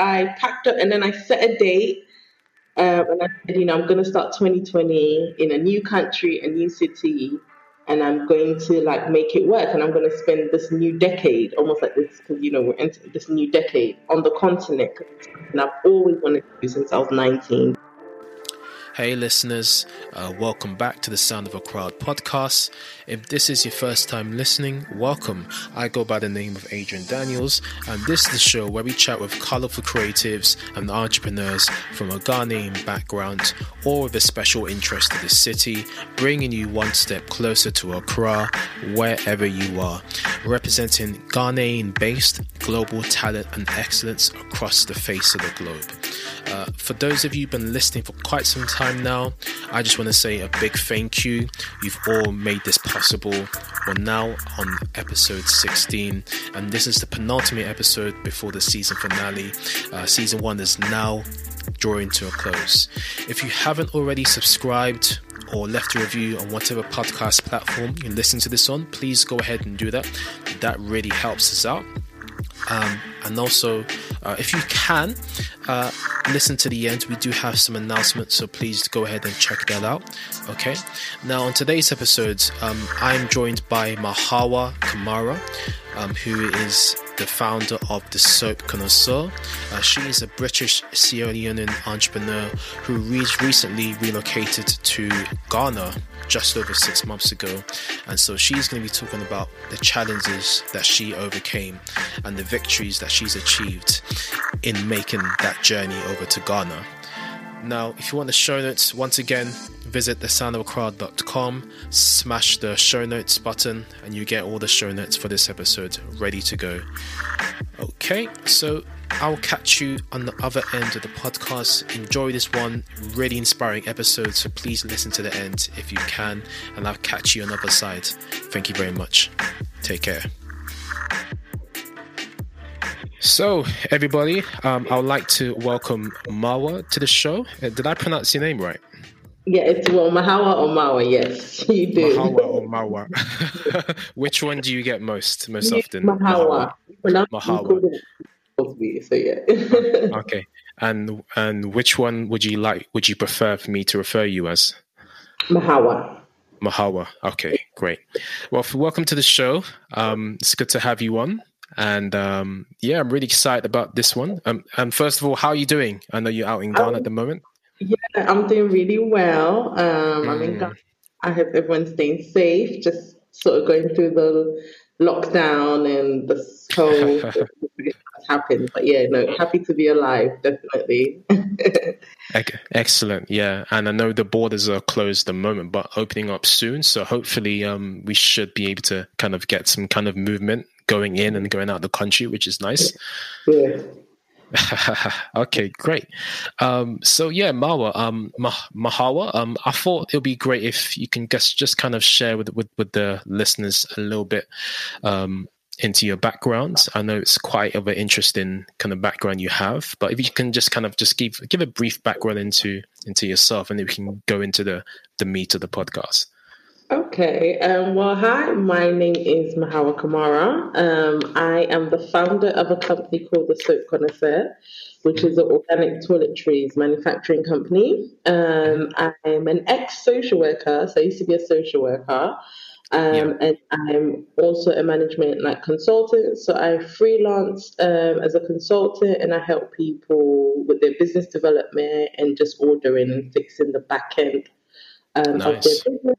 I packed up and then I set a date. Uh, and I said, you know, I'm going to start 2020 in a new country, a new city, and I'm going to like make it work. And I'm going to spend this new decade, almost like this, because you know we're this new decade on the continent. And I've always wanted to do since I was 19. Hey, listeners, uh, welcome back to the Sound of Accra podcast. If this is your first time listening, welcome. I go by the name of Adrian Daniels, and this is the show where we chat with colorful creatives and entrepreneurs from a Ghanaian background or with a special interest in the city, bringing you one step closer to Accra, wherever you are, representing Ghanaian based global talent and excellence across the face of the globe. Uh, for those of you who've been listening for quite some time now, I just want to say a big thank you. You've all made this possible. We're now on episode 16, and this is the penultimate episode before the season finale. Uh, season one is now drawing to a close. If you haven't already subscribed, or left a review on whatever podcast platform you listen to this on, please go ahead and do that. That really helps us out. Um, and also, uh, if you can, uh, listen to the end. We do have some announcements, so please go ahead and check that out. Okay. Now, on today's episode, um, I'm joined by Mahawa Kamara, um, who is the founder of the Soap Connoisseur. Uh, she is a British Sierra Leonean entrepreneur who re- recently relocated to Ghana just over six months ago. And so she's going to be talking about the challenges that she overcame and the victories that she's achieved in making that journey over to Ghana. Now, if you want the show notes, once again, visit thesoundofaccra.com, smash the show notes button, and you get all the show notes for this episode ready to go. Okay, so I'll catch you on the other end of the podcast. Enjoy this one, really inspiring episode. So please listen to the end if you can, and I'll catch you on the other side. Thank you very much. Take care. So, everybody, um, I would like to welcome Mawa to the show. Uh, did I pronounce your name right? Yeah, it's well, Mahawa or Mawa. Yes, you do. Mahawa or Mawa. Which one do you get most most often? Mahawa. Mahawa. Mahawa. So yeah. okay, and and which one would you like? Would you prefer for me to refer you as? Mahawa. Mahawa. Okay, great. Well, welcome to the show. Um, it's good to have you on. And um, yeah, I'm really excited about this one. Um, and first of all, how are you doing? I know you're out in Ghana um, at the moment. Yeah, I'm doing really well. Um, mm. I'm in I hope everyone's staying safe. Just sort of going through the lockdown and the whole that's happened. But yeah, no, happy to be alive, definitely. okay, Excellent, yeah. And I know the borders are closed at the moment, but opening up soon. So hopefully, um, we should be able to kind of get some kind of movement going in and going out of the country, which is nice. Yeah. okay, great. Um, so yeah, Mawa, um, Mahawa, um, I thought it would be great if you can just just kind of share with with, with the listeners a little bit um, into your background. I know it's quite of an interesting kind of background you have, but if you can just kind of just give give a brief background into into yourself, and then we can go into the the meat of the podcast. Okay. Um, well, hi, my name is Mahawa Kamara. Um, I am the founder of a company called the Soap Connoisseur, which is an organic toiletries manufacturing company. Um, I'm an ex social worker, so I used to be a social worker. Um, yeah. And I'm also a management like consultant. So I freelance um, as a consultant and I help people with their business development and just ordering and fixing the back end um, nice. of their business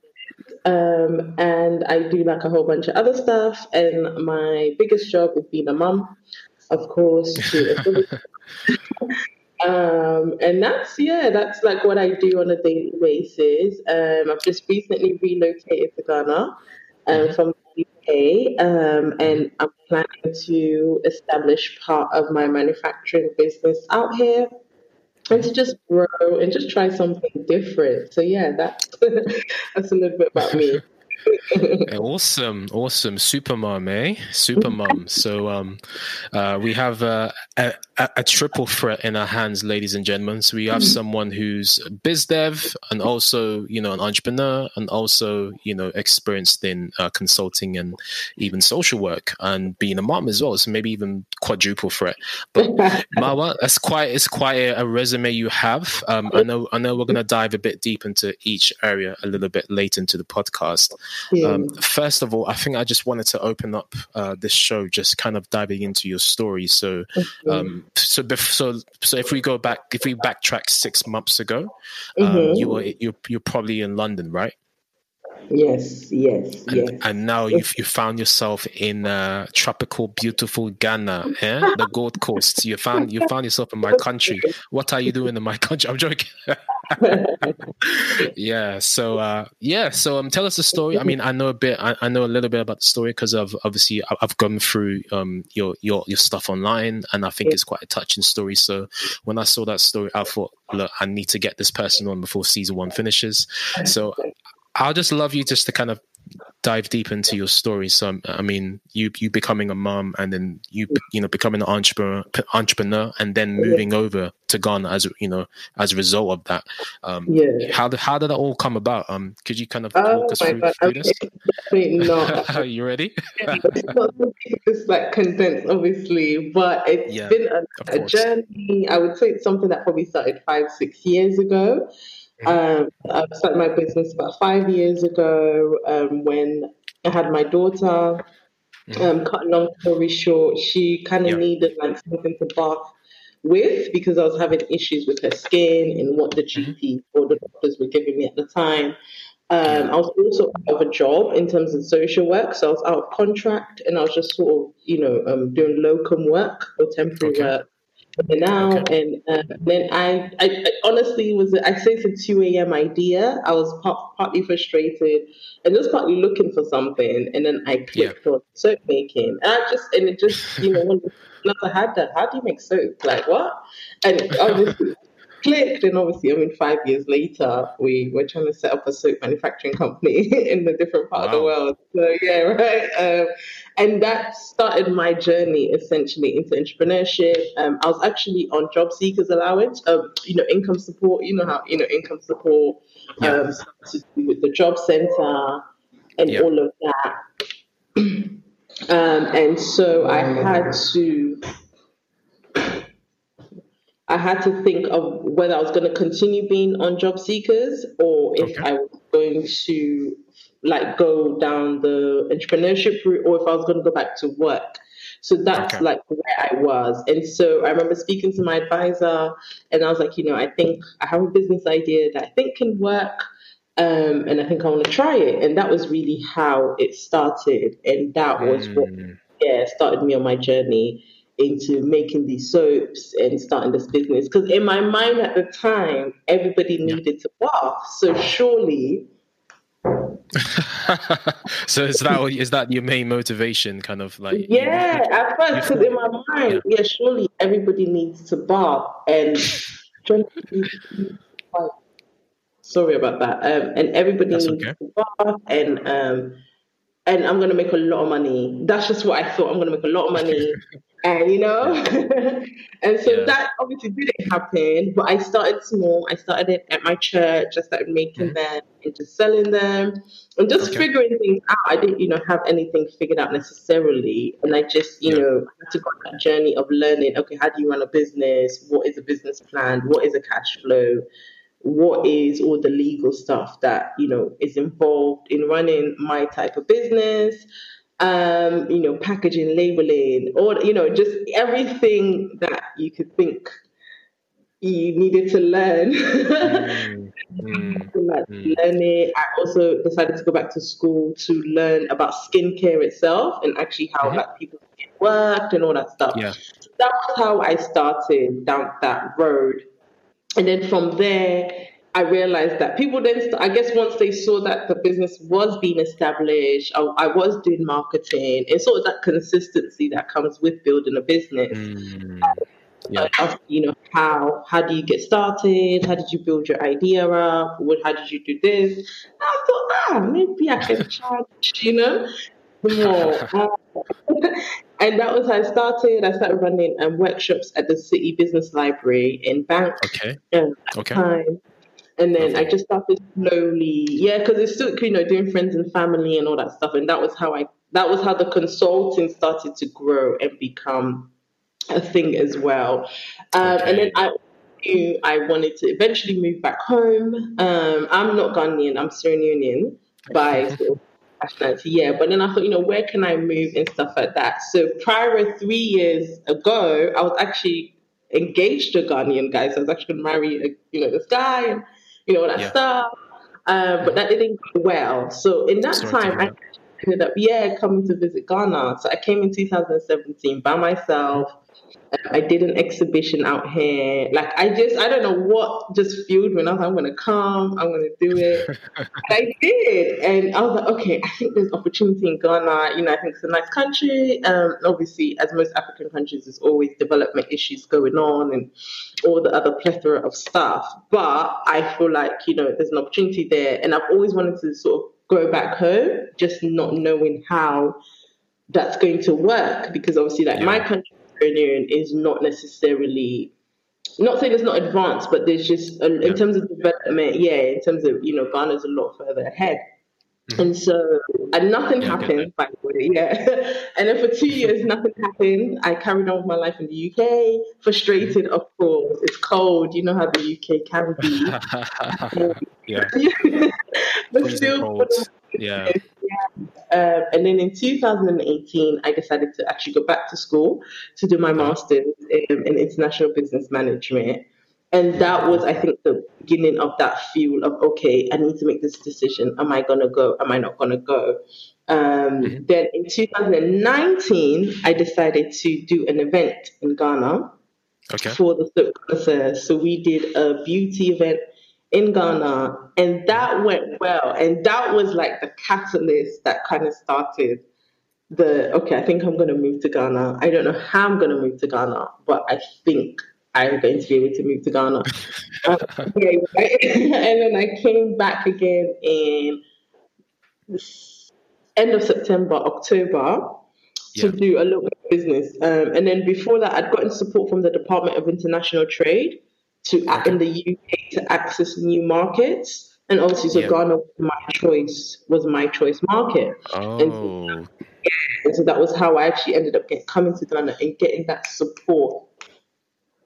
um, and I do like a whole bunch of other stuff. And my biggest job is being a mum, of course. um, and that's yeah, that's like what I do on a daily basis. Um, I've just recently relocated to Ghana um, mm-hmm. from the UK, um, and I'm planning to establish part of my manufacturing business out here to just grow and just try something different. So yeah, that's that's a little bit about me. awesome, awesome, super mom, eh? Super mom. So, um, uh, we have uh, a, a, a, triple threat in our hands, ladies and gentlemen. So we have someone who's biz dev and also, you know, an entrepreneur and also, you know, experienced in uh, consulting and even social work and being a mom as well. So maybe even quadruple threat. But Marwa, that's quite it's quite a, a resume you have. Um, I know I know we're gonna dive a bit deep into each area a little bit later into the podcast. Yeah. Um, first of all, I think I just wanted to open up uh, this show, just kind of diving into your story. So, um, so so so if we go back, if we backtrack six months ago, um, mm-hmm. you were you you're probably in London, right? Yes, yes, and, yes. And now you've you found yourself in uh, tropical, beautiful Ghana, eh? the Gold Coast. You found you found yourself in my country. What are you doing in my country? I'm joking. yeah. So uh, yeah. So um, tell us the story. I mean, I know a bit. I, I know a little bit about the story because I've obviously I've gone through um your your your stuff online, and I think it's quite a touching story. So when I saw that story, I thought, look, I need to get this person on before season one finishes. So I'll just love you just to kind of dive deep into your story. So, I mean, you you becoming a mom, and then you you know becoming an entrepreneur, entrepreneur, and then moving over to Ghana as you know as a result of that. Um, yeah. How did how did that all come about? Um, could you kind of oh walk us through, through this? Not. you ready? it's like condensed, obviously, but it's yeah, been a, a journey. I would say it's something that probably started five six years ago. Um, I started my business about five years ago um, when I had my daughter. Mm-hmm. Um, cut long story short, she kind of needed like something to bath with because I was having issues with her skin and what the GP mm-hmm. or the doctors were giving me at the time. Um, I was also out of a job in terms of social work, so I was out of contract and I was just sort of, you know, um, doing locum work or temporary okay. work now okay. and uh, then I, I, I, honestly was I say it's a 2 a.m. idea. I was part, partly frustrated and just partly looking for something and then I clicked yeah. on soap making and I just and it just you know when I had that how do you make soap like what and obviously clicked and obviously I mean five years later we were trying to set up a soap manufacturing company in a different part wow. of the world so yeah right um, and that started my journey essentially into entrepreneurship. Um, I was actually on job seekers allowance, um, you know, income support. You know how you know income support yeah. um, with the job center and yeah. all of that. um, and so I had to. I had to think of whether I was going to continue being on job seekers or if okay. I was going to like go down the entrepreneurship route or if I was going to go back to work. So that's okay. like where I was. And so I remember speaking to my advisor and I was like, you know, I think I have a business idea that I think can work. Um, and I think I want to try it. And that was really how it started. And that was mm. what yeah, started me on my journey into making these soaps and starting this business. Because in my mind at the time, everybody needed to bath. So surely so is that is that your main motivation kind of like yeah at first because in my mind yeah. yeah. surely everybody needs to bath and sorry about that um, and everybody That's needs okay. to bath and um, and I'm gonna make a lot of money. That's just what I thought. I'm gonna make a lot of money, and you know, and so yeah. that obviously didn't happen. But I started small. I started it at my church. I started making mm-hmm. them and just selling them and just okay. figuring things out. I didn't, you know, have anything figured out necessarily, and I just, you yeah. know, had to go on that journey of learning. Okay, how do you run a business? What is a business plan? What is a cash flow? what is all the legal stuff that you know is involved in running my type of business um, you know packaging labeling or you know just everything that you could think you needed to learn. Mm, mm, mm. learn it. I also decided to go back to school to learn about skincare itself and actually how mm-hmm. like people worked and all that stuff. Yeah. That was how i started down that road. And then from there, I realized that people then, I guess, once they saw that the business was being established, I, I was doing marketing, and sort of that consistency that comes with building a business. Mm. yeah. Uh, you know, how how do you get started? How did you build your idea up? What, how did you do this? And I thought, ah, maybe I can charge, you know, more. and that was how I started. I started running um, workshops at the City Business Library in Bank. Okay. Um, okay. Time. And then I just started slowly, yeah, because it's still, you know, doing friends and family and all that stuff. And that was how I, that was how the consulting started to grow and become a thing as well. Um, okay. And then I knew I wanted to eventually move back home. Um, I'm not Ghanaian, I'm Sierra Leonean by sort of nationality, yeah. But then I thought, you know, where can I move and stuff like that? So prior three years ago, I was actually engaged to a Ghanaian guy. So I was actually going to marry, a, you know, this guy. And you know, that yeah. stuff. Um, but that didn't go well. So in that Sorry time, I ended up, yeah, coming to visit Ghana. So I came in 2017 by myself. I did an exhibition out here. Like I just, I don't know what just fueled me. I was like, I'm gonna come, I'm gonna do it. I did, and I was like, okay, I think there's opportunity in Ghana. You know, I think it's a nice country. Um, obviously, as most African countries, there's always development issues going on and all the other plethora of stuff. But I feel like you know, there's an opportunity there, and I've always wanted to sort of go back home, just not knowing how that's going to work because obviously, like yeah. my country is not necessarily not saying it's not advanced, but there's just a, in terms of development, yeah, in terms of you know, Ghana's a lot further ahead. Mm-hmm. And so, and nothing yeah, happened, by the way, yeah. and then for two years, nothing happened. I carried on with my life in the UK, frustrated, mm-hmm. of course. It's cold, you know how the UK can be. yeah. But still, yeah. Um, and then in 2018, I decided to actually go back to school to do my master's in, in international business management. And that was, I think, the beginning of that fuel of, okay, I need to make this decision. Am I going to go? Am I not going to go? Um, mm-hmm. Then in 2019, I decided to do an event in Ghana okay. for the Soap So we did a beauty event in Ghana, and that went well. And that was like the catalyst that kind of started the okay, I think I'm going to move to Ghana. I don't know how I'm going to move to Ghana, but I think I'm going to be able to move to Ghana. um, and then I came back again in end of September, October. To yeah. do a little bit of business. Um, and then before that, I'd gotten support from the Department of International Trade to okay. in the UK to access new markets. And obviously, so Ghana was my choice was my choice market. Oh. And so, yeah, and so that was how I actually ended up get, coming to Ghana and getting that support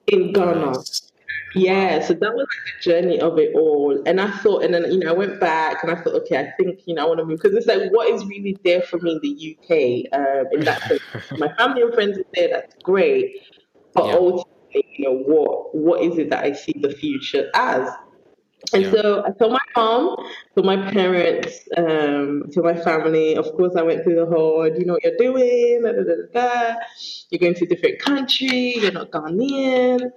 in Ghana. Nice. Yeah, so that was the journey of it all. And I thought, and then, you know, I went back and I thought, okay, I think, you know, I want to move. Because it's like, what is really there for me in the UK? Um, in that sense, my family and friends are there, that's great. But yeah. You know, what what is it that I see the future as? And yeah. so I told my mom, to my parents, um, to my family. Of course, I went through the whole, do you know what you're doing? Da, da, da, you're going to a different country. You're not Ghanaian.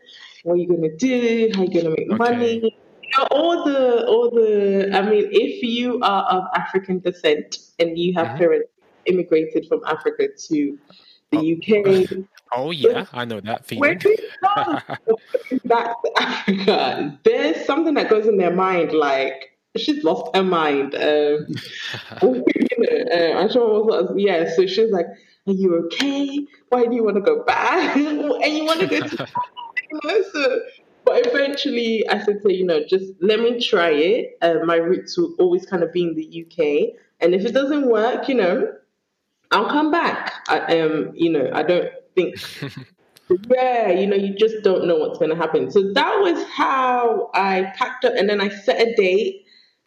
What are you going to do? How are you going to make okay. money? You know, all the, all the. I mean, if you are of African descent and you have mm-hmm. parents immigrated from Africa to the UK, Oh yeah, I know that feeling. When back to Africa, there's something that goes in their mind like she's lost her mind. Um, you know, uh, I'm sure yeah. So she's like, "Are you okay? Why do you want to go back? and you want to go to?" you know, so, but eventually, I said to you know, just let me try it. Uh, my roots will always kind of be in the UK, and if it doesn't work, you know, I'll come back. I um, you know, I don't think. yeah, you know, you just don't know what's going to happen. So that was how I packed up, and then I set a date.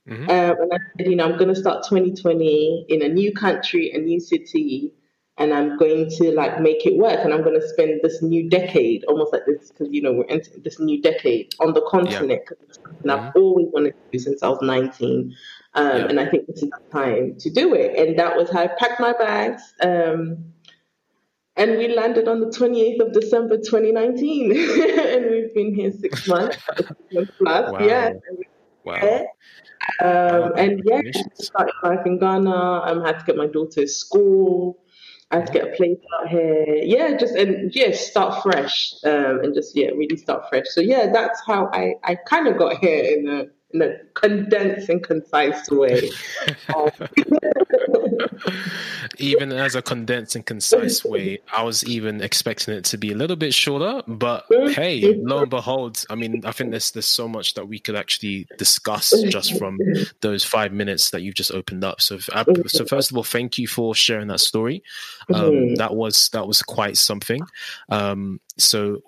Mm-hmm. Um, and I said, you know, I'm going to start 2020 in a new country, a new city, and I'm going to like make it work. And I'm going to spend this new decade, almost like this, because you know we're entering this new decade on the continent. Yeah. I've mm-hmm. always wanted to do since I was 19, um, yeah. and I think this is the time to do it. And that was how I packed my bags. Um, and we landed on the 28th of December 2019. and we've been here six months, six months plus. Wow. Yeah. Wow. Um, and yeah, started life in Ghana. I um, had to get my daughter's school. I had to get a place out here. Yeah, just and yeah, start fresh um, and just yeah, really start fresh. So yeah, that's how I I kind of got here in a in a condensed and concise way. even as a condensed and concise way, I was even expecting it to be a little bit shorter. But hey, lo and behold, I mean, I think there's there's so much that we could actually discuss just from those five minutes that you've just opened up. So, uh, so first of all, thank you for sharing that story. Um, mm-hmm. that was that was quite something. Um, so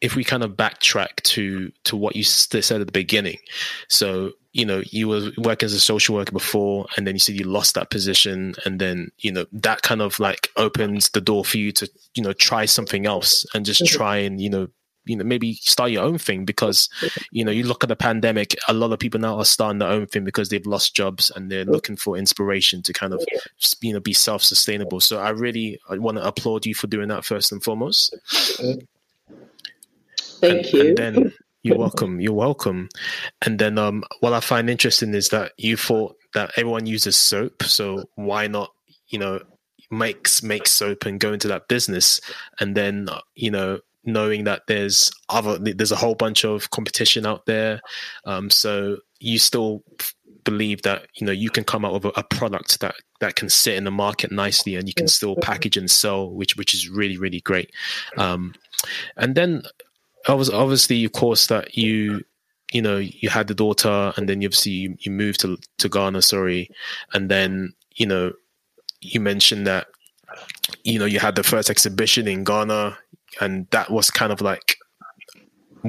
if we kind of backtrack to to what you said at the beginning. So you know you were working as a social worker before and then you said you lost that position and then you know that kind of like opens the door for you to you know try something else and just mm-hmm. try and you know you know maybe start your own thing because you know you look at the pandemic a lot of people now are starting their own thing because they've lost jobs and they're looking for inspiration to kind of you know be self-sustainable. So i really I want to applaud you for doing that first and foremost. Mm-hmm. Thank and, you and then you're welcome. You're welcome. And then um, what I find interesting is that you thought that everyone uses soap, so why not, you know, makes make soap and go into that business, and then you know knowing that there's other there's a whole bunch of competition out there, um, so you still believe that you know you can come out with a, a, product that that can sit in the market nicely and you can still package and sell which which is really really great um, and then obviously, of course, that you you know you had the daughter, and then you obviously you, you moved to to Ghana. Sorry, and then you know you mentioned that you know you had the first exhibition in Ghana, and that was kind of like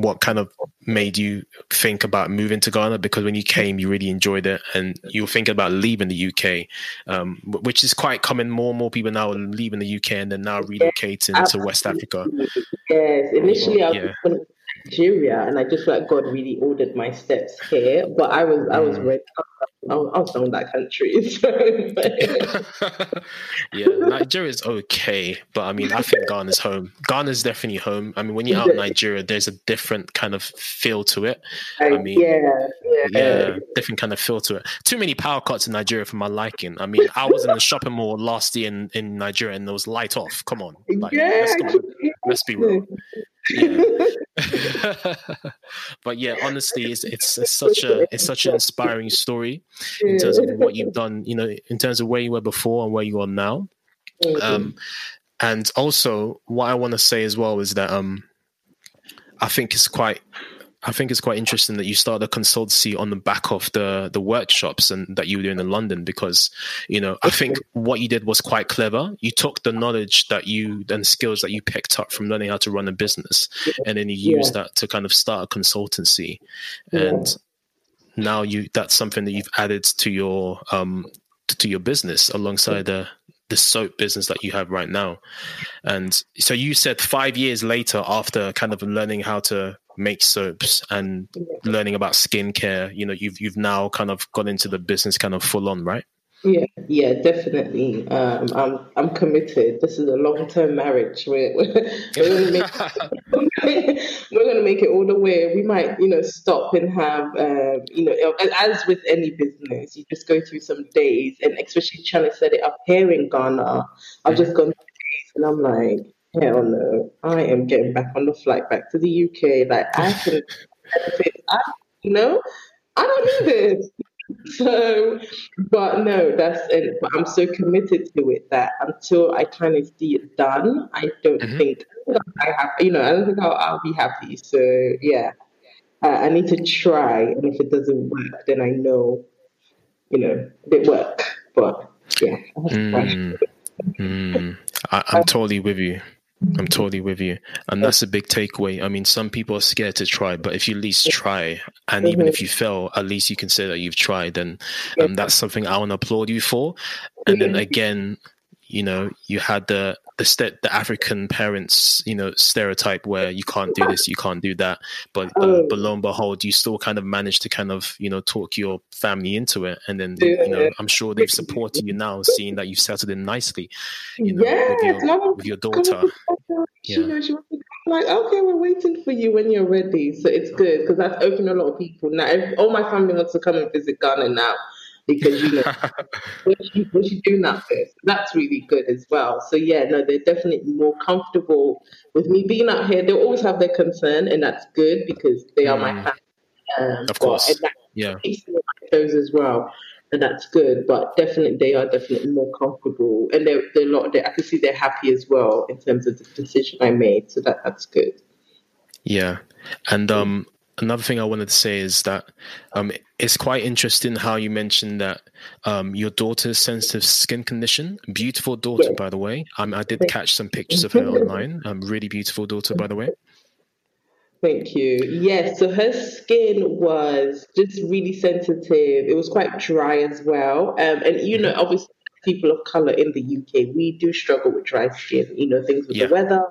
what kind of made you think about moving to Ghana? Because when you came, you really enjoyed it, and you were thinking about leaving the UK, um, which is quite common. More and more people now are leaving the UK and then now relocating to West Africa. Yes, initially I was yeah. Nigeria, and I just like God really ordered my steps here. But I was I was mm. ready. I was with that country. So. yeah, Nigeria is okay, but I mean, I think Ghana's home. Ghana's definitely home. I mean, when you're out in Nigeria, there's a different kind of feel to it. I mean, yeah, yeah, yeah, different kind of feel to it. Too many power cuts in Nigeria for my liking. I mean, I was in the shopping mall last year in, in Nigeria, and there was light off. Come on, like, yeah, let's, let's be real. Yeah. but yeah, honestly, it's, it's, it's such a it's such an inspiring story in terms of what you've done. You know, in terms of where you were before and where you are now. Um, and also, what I want to say as well is that um, I think it's quite I think it's quite interesting that you started a consultancy on the back of the the workshops and that you were doing in London because you know I think what you did was quite clever. You took the knowledge that you and skills that you picked up from learning how to run a business, and then you used yeah. that to kind of start a consultancy, and. Now you that's something that you've added to your um to your business alongside the the soap business that you have right now. And so you said five years later, after kind of learning how to make soaps and learning about skincare, you know, you've you've now kind of got into the business kind of full on, right? Yeah, yeah, definitely. Um, I'm I'm committed. This is a long term marriage. We're we're, we're, gonna make, we're gonna make it all the way. We might, you know, stop and have, uh, you know, as with any business, you just go through some days, and especially trying to set it up here in Ghana. I've just gone days, and I'm like, hell no, I am getting back on the flight back to the UK. Like I can you know, I don't need this. so, but no, that's it. But I'm so committed to it that until I kind of see it done, I don't mm-hmm. think I have, you know, I don't think I'll, I'll be happy. So, yeah, uh, I need to try. And if it doesn't work, then I know, you know, it work. But yeah, mm. Mm. I, I'm totally with you. I'm mm-hmm. totally with you. And that's a big takeaway. I mean, some people are scared to try, but if you at least try, and even if mm-hmm. you fail, at least you can say that you've tried. And um, that's something I want to applaud you for. And then mm-hmm. again, you know, you had the the st- the African parents, you know, stereotype where you can't do this, you can't do that, but uh, oh. but lo and behold, you still kind of manage to kind of you know talk your family into it, and then you know I'm sure they've supported you now, seeing that you've settled in nicely, you know, with, your, with your daughter. Yeah. You know, she was like, okay, we're waiting for you when you're ready. So it's good because that's opened a lot of people now. All my family wants to come and visit Ghana now, because you know what you, what you doing that first. That's really good as well. So yeah, no, they're definitely more comfortable with me being out here. They always have their concern, and that's good because they are my Mm. family. Um, Of course. that Yeah. keeps them on my toes as well. And that's good, but definitely they are definitely more comfortable, and they're, they're a lot. They, I can see they're happy as well in terms of the decision I made, so that that's good. Yeah, and um, another thing I wanted to say is that um, it's quite interesting how you mentioned that um, your daughter's sensitive skin condition. Beautiful daughter, by the way. Um, I did catch some pictures of her online. Um, really beautiful daughter, by the way. Thank you. Yes, so her skin was just really sensitive. It was quite dry as well. Um, and you know, obviously, people of color in the UK, we do struggle with dry skin. You know, things with Yeah. the weather,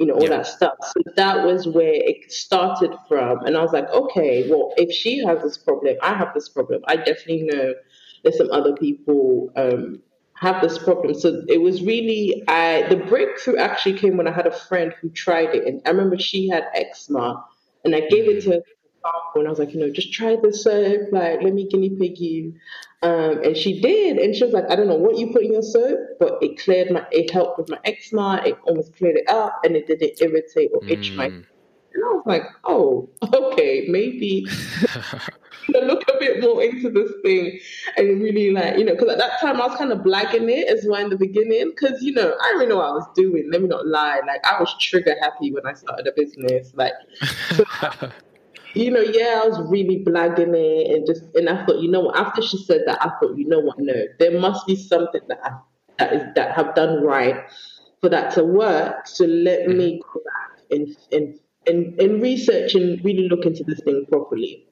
you know, all Yeah. that stuff. So that was where it started from. And I was like, okay, well, if she has this problem, I have this problem. I definitely know there's some other people um, have this problem. So it was really I the breakthrough actually came when I had a friend who tried it, and I remember she had eczema, and I gave it to her as a sample, and I was like, you know, just try this soap, like let me guinea pig you, um, and she did, and she was like, I don't know what you put in your soap, but it cleared my, it helped with my eczema, it almost cleared it up, and it didn't irritate or itch my. Mm. And I was like, oh, okay, maybe look a bit more into this thing and really like you know because at that time I was kind of blagging it as well in the beginning because you know I didn't know what I was doing let me not lie like I was trigger happy when I started a business like you know yeah I was really blagging it and just and I thought you know what after she said that I thought you know what no there must be something that I, that is that have done right for that to work. So let me mm-hmm. go back and and and, and research and really look into this thing properly.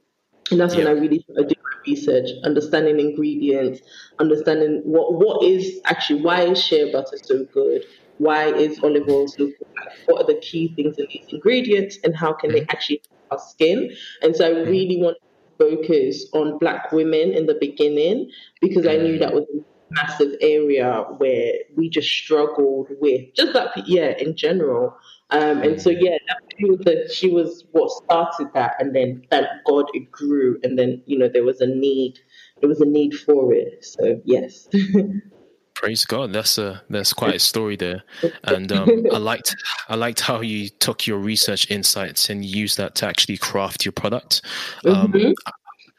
And that's when I really started doing my research, understanding ingredients, understanding what what is actually why is shea butter so good, why is olive oil so good, what are the key things in these ingredients, and how can they mm-hmm. actually help our skin. And so I mm-hmm. really wanted to focus on Black women in the beginning because I knew that mm-hmm. was a massive area where we just struggled with just that yeah in general. Um, and so mm-hmm. yeah, that she was the, she was what started that, and then thank God it grew, and then you know there was a need, there was a need for it. So yes, Praise God, that's a that's quite a story there, and um, I liked I liked how you took your research insights and used that to actually craft your product. Um, Mhm.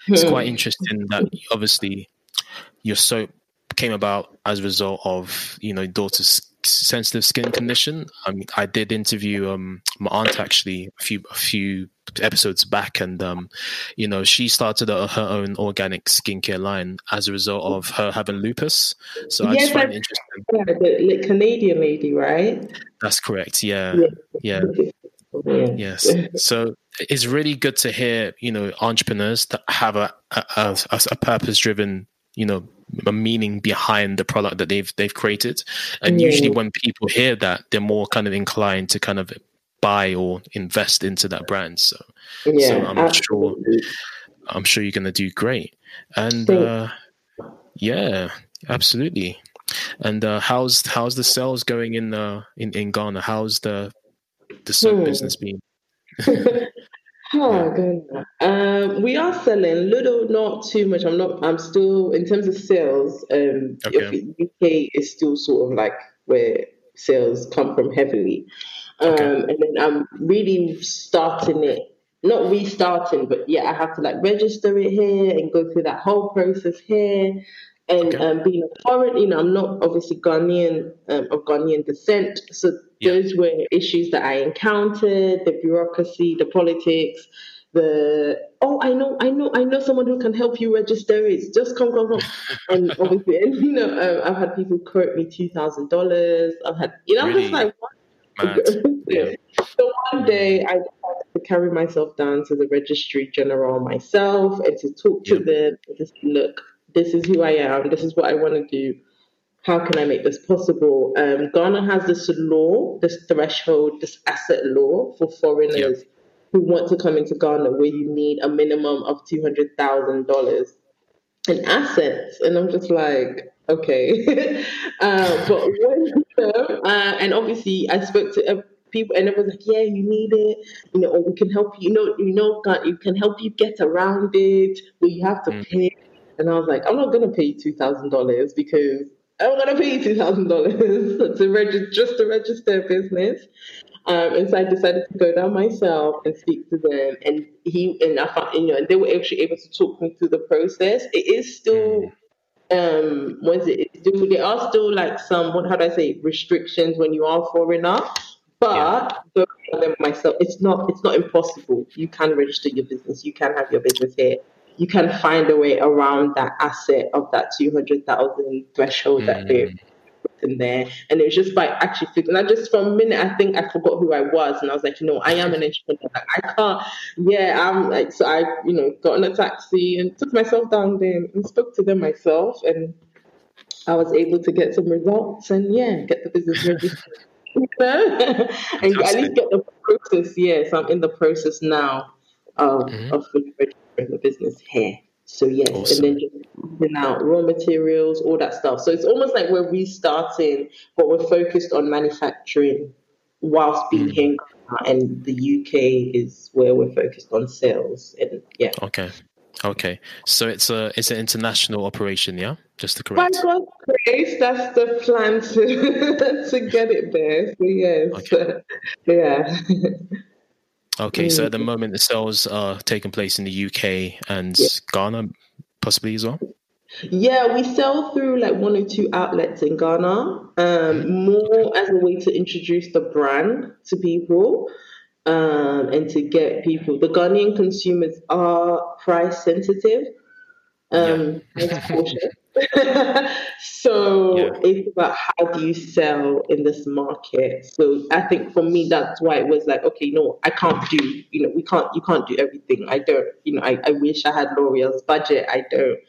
It's quite interesting that obviously your soap came about as a result of you know daughter's sensitive skin condition. I mean, I did interview um my aunt actually a few a few episodes back, and um you know she started a, her own organic skincare line as a result of her having lupus. So I Yes, just find it interesting. yeah, the like, Canadian lady, right? That's correct. Yeah, Yeah. yeah. Yeah. Yes. So it's really good to hear, you know, entrepreneurs that have a a, a, a purpose driven, you know, a meaning behind the product that they've they've created. And Yeah. usually when people hear that, they're more kind of inclined to kind of buy or invest into that brand. So yeah, so I'm sure- I'm sure you're gonna do great. And uh yeah, absolutely. And uh how's how's the sales going in uh in, in Ghana? How's the the soap Hmm. business been? Oh. Um, we are selling little, not too much. I'm not. I'm still in terms of sales. Um, Okay. UK is still sort of like where sales come from heavily. Um, Okay. and then I'm really starting it. Not restarting, but yeah, I have to like register it here and go through that whole process here. And Okay. um, being a foreign, you know, I'm not obviously Ghanaian um, of Ghanaian descent, so Yeah. those were issues that I encountered: the bureaucracy, the politics, the oh, I know, I know, I know someone who can help you register it. Just come, come, come. and obviously, and you know, um, I've had people quote me two thousand dollars. I've had, you know, I'm just like, what? Mad. Yeah. So one day I decided to carry myself down to the registrar general myself and to talk to them and just look, this is who I am, this is what I want to do. How can I make this possible? Um, Ghana has this law, this threshold, this asset law for foreigners who want to come into Ghana where you need a minimum of two hundred thousand dollars in assets, and I'm just like, okay. uh, but when uh, and obviously I spoke to uh, people, and everyone's like, yeah, you need it, you know, or we can help you. You know, you know, God, you can help you get around it, but you have to Mm. pay. And I was like, I'm not going to pay you $2,000 because I'm going to pay you $2,000 to register, just to register a business. Um, and so I decided to go down myself and speak to them. And he and I found, you know, and they were actually able to talk me through the process. It is still, um, was it? do there are still like some, what how do I say, restrictions when you are foreigner. But yeah. myself, it's not, it's not impossible. You can register your business. You can have your business here. You can find a way around that asset of that two hundred thousand threshold mm. that they in there. And it was just by actually figuring I just for a minute I think I forgot who I was and I was like, you know, I am an entrepreneur. Like, I can't yeah, I'm like so I, you know, got in a taxi and took myself down there and spoke to them myself and I was able to get some results and yeah, get the business registered. and at least get the process, yes, I'm in the process now of, mm-hmm. of registering the business here. So yes, awesome. and then just out raw materials, all that stuff. So it's almost like we're restarting, but we're focused on manufacturing whilst being mm. here and the UK is where we're focused on sales. And yeah. Okay. Okay. So it's a it's an international operation, yeah? Just to correct. By God's grace, that's the plan to to get it there. So yes. Okay. yeah. Okay, so at the mm. moment, the sales are taking place in the UK and yeah. Ghana, possibly as well. Yeah, we sell through like one or two outlets in Ghana, um, mm. more as a way to introduce the brand to people um, and to get people. The Ghanaian consumers are price sensitive. Um, yeah. so yeah. it's about how do you sell in this market. So I think for me that's why it was like, okay, no, I can't do, you know, we can't you can't do everything. I don't, you know, I, I wish I had L'Oreal's budget. I don't.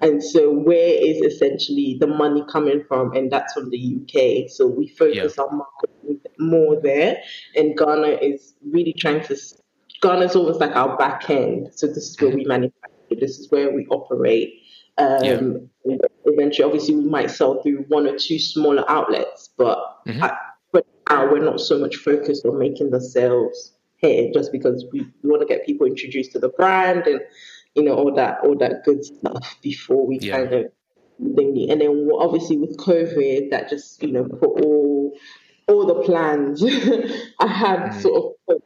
And so where is essentially the money coming from? And that's from the UK. So we focus yeah. our market more there. And Ghana is really trying to Ghana is almost like our back end. So this is where mm-hmm. we manufacture, this is where we operate. Um, yeah. Eventually, obviously, we might sell through one or two smaller outlets, but mm-hmm. at, but now we're not so much focused on making the sales here, just because we, we want to get people introduced to the brand and you know all that all that good stuff before we yeah. kind of thingy. And then obviously with COVID, that just you know put all all the plans I had mm-hmm. sort of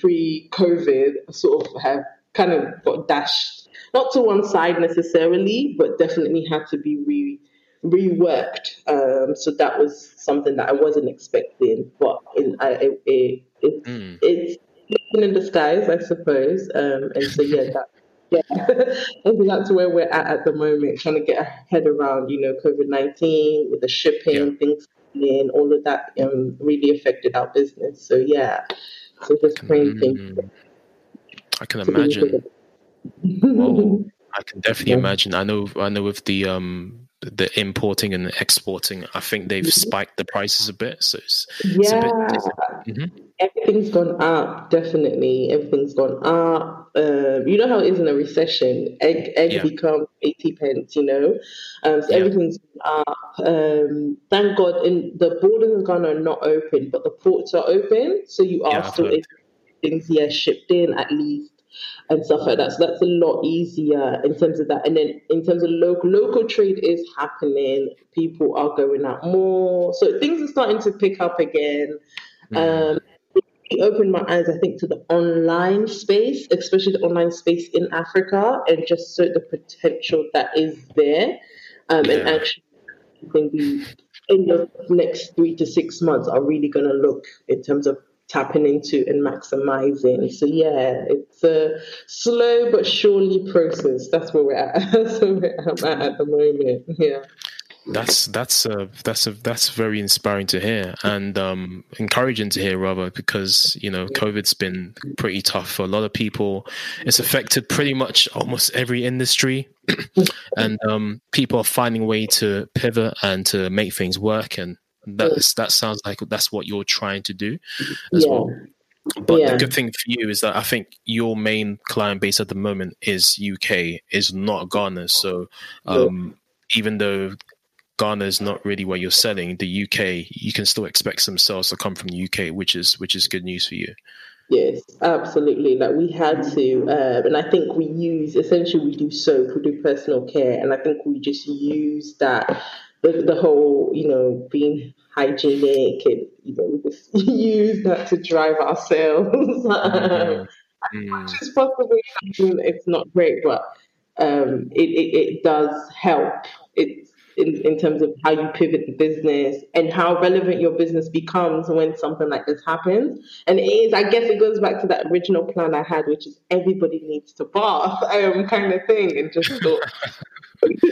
pre COVID sort of have kind of got dashed not to one side necessarily, but definitely had to be re reworked. Um, so that was something that I wasn't expecting, but in, I, it, it, it mm. it's in disguise, I suppose. Um, and so yeah, that yeah, I think that's where we're at at the moment, trying to get our head around, you know, COVID nineteen with the shipping, yeah. things in, all of that um, really affected our business. So yeah, so just praying mm, I can imagine well, I can definitely yeah. imagine. I know. I know with the um the importing and exporting, I think they've mm-hmm. spiked the prices a bit. So it's, yeah, it's bit, mm-hmm. everything's gone up. Definitely, everything's gone up. Um, you know how it is in a recession. Egg egg yeah. becomes eighty pence. You know, um, so yeah. everything's up. Um, thank God, in the borders in Ghana are not open, but the ports are open, so you are yeah, still things yeah shipped in at least and stuff like that. So that's a lot easier in terms of that. And then in terms of local local trade is happening. People are going out more. So things are starting to pick up again. Mm. Um, it opened my eyes, I think, to the online space, especially the online space in Africa, and just so the potential that is there. Um, yeah. And actually, I think we in the next three to six months are really going to look in terms of tapping into and maximizing. So yeah, it's a slow but surely process. That's where we're at. That's where I'm at at the moment. Yeah. That's that's a, that's a, that's very inspiring to hear and um, encouraging to hear, rather, because you know COVID's been pretty tough for a lot of people. It's affected pretty much almost every industry, and um, people are finding a way to pivot and to make things work. And that's that sounds like that's what you're trying to do as yeah. well. But yeah. the good thing for you is that I think your main client base at the moment is UK, is not Ghana. So um, even though Ghana is not really where you're selling, the UK, you can still expect some sales to come from the UK, which is which is good news for you. Yes, absolutely. Like we had to, uh, and I think we use essentially we do soap, we do personal care, and I think we just use that the, the whole you know being hygienic and you know we just use that to drive ourselves. Mm-hmm. Mm. As possible, it's not great, but um, it, it, it does help. It's in, in terms of how you pivot the business and how relevant your business becomes when something like this happens. And it is, I guess it goes back to that original plan I had, which is everybody needs to bath um, kind of thing. And just thought,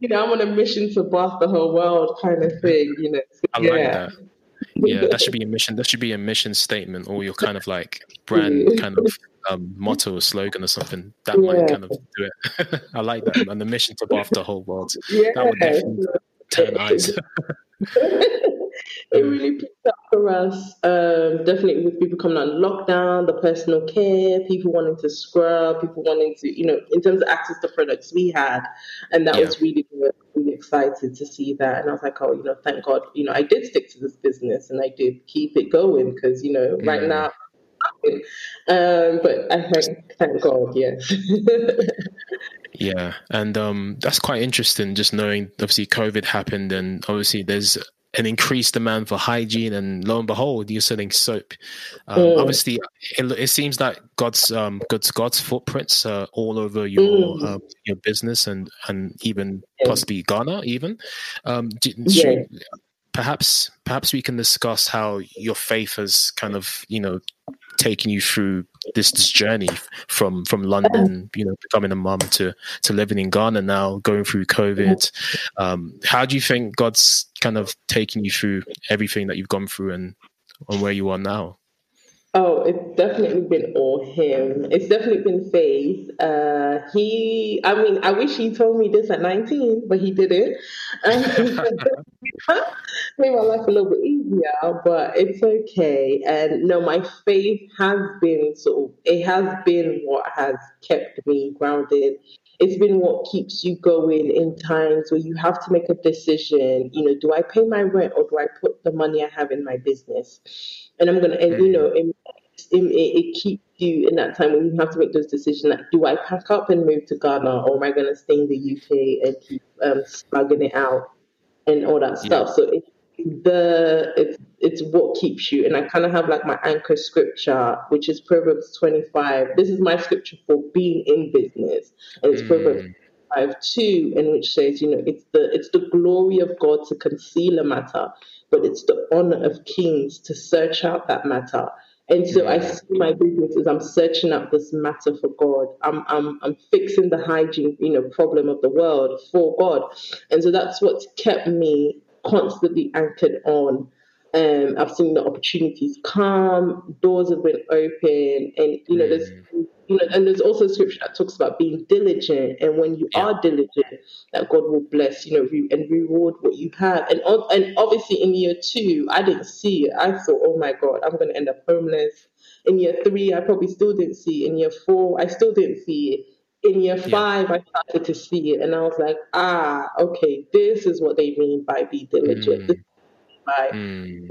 you know, I'm on a mission to bath the whole world kind of thing, you know. So, I like that. Yeah, that should be a mission. That should be a mission statement or your kind of like brand kind of um, motto or slogan or something, that yeah. might kind of do it. I like that. And the mission to bath the whole world. Yeah. That would definitely turn eyes. it really picked up for us. Um, definitely with people coming on lockdown, the personal care, people wanting to scrub, people wanting to, you know, in terms of access to products we had. And that yeah. was really good. Really excited to see that. And I was like, oh, you know, thank God, you know, I did stick to this business and I did keep it going because, you know, right now um, but I thank thank God, yes. yeah, and um, that's quite interesting. Just knowing, obviously, COVID happened, and obviously, there's an increased demand for hygiene, and lo and behold, you're selling soap. Um, mm. Obviously, it, it, seems like God's um, God's God's footprints uh, all over your mm. uh, your business, and and even yeah. possibly Ghana, even. Um, do, yeah. perhaps perhaps we can discuss how your faith has kind of you know taken you through this this journey from from London, you know, becoming a mum to to living in Ghana now, going through COVID. Um, how do you think God's kind of taking you through everything that you've gone through and on where you are now? Oh, it's definitely been all him. It's definitely been Faith. Uh, he, I mean, I wish he told me this at 19, but he didn't. And made my life a little bit easier, but it's okay. And no, my faith has been sort of, it has been what has kept me grounded. It's been what keeps you going in times where you have to make a decision. You know, do I pay my rent or do I put the money I have in my business? And I'm gonna, and you know, it, it, it keeps you in that time when you have to make those decisions. Like, do I pack up and move to Ghana, or am I gonna stay in the UK and keep um, slugging it out and all that stuff? Yeah. So it, the it's it's what keeps you and i kind of have like my anchor scripture which is proverbs 25 this is my scripture for being in business and it's mm. proverbs 5 2 in which says you know it's the it's the glory of god to conceal a matter but it's the honor of kings to search out that matter and so I see my business as I'm searching out this matter for God. I'm, I'm, I'm fixing the hygiene, you know, problem of the world for God. And so that's what's kept me constantly anchored on. Um, I've seen the opportunities come, doors have been open, and you know, there's mm. know, and there's also scripture that talks about being diligent, and when you yeah. are diligent, that God will bless, you know, re- and reward what you have. And and obviously in year two, I didn't see it. I thought, oh my God, I'm going to end up homeless. In year three, I probably still didn't see it. In year four, I still didn't see it in year five, yeah. I started to see it, and I was like, ah, okay, this is what they mean by be diligent. Mm. by mm.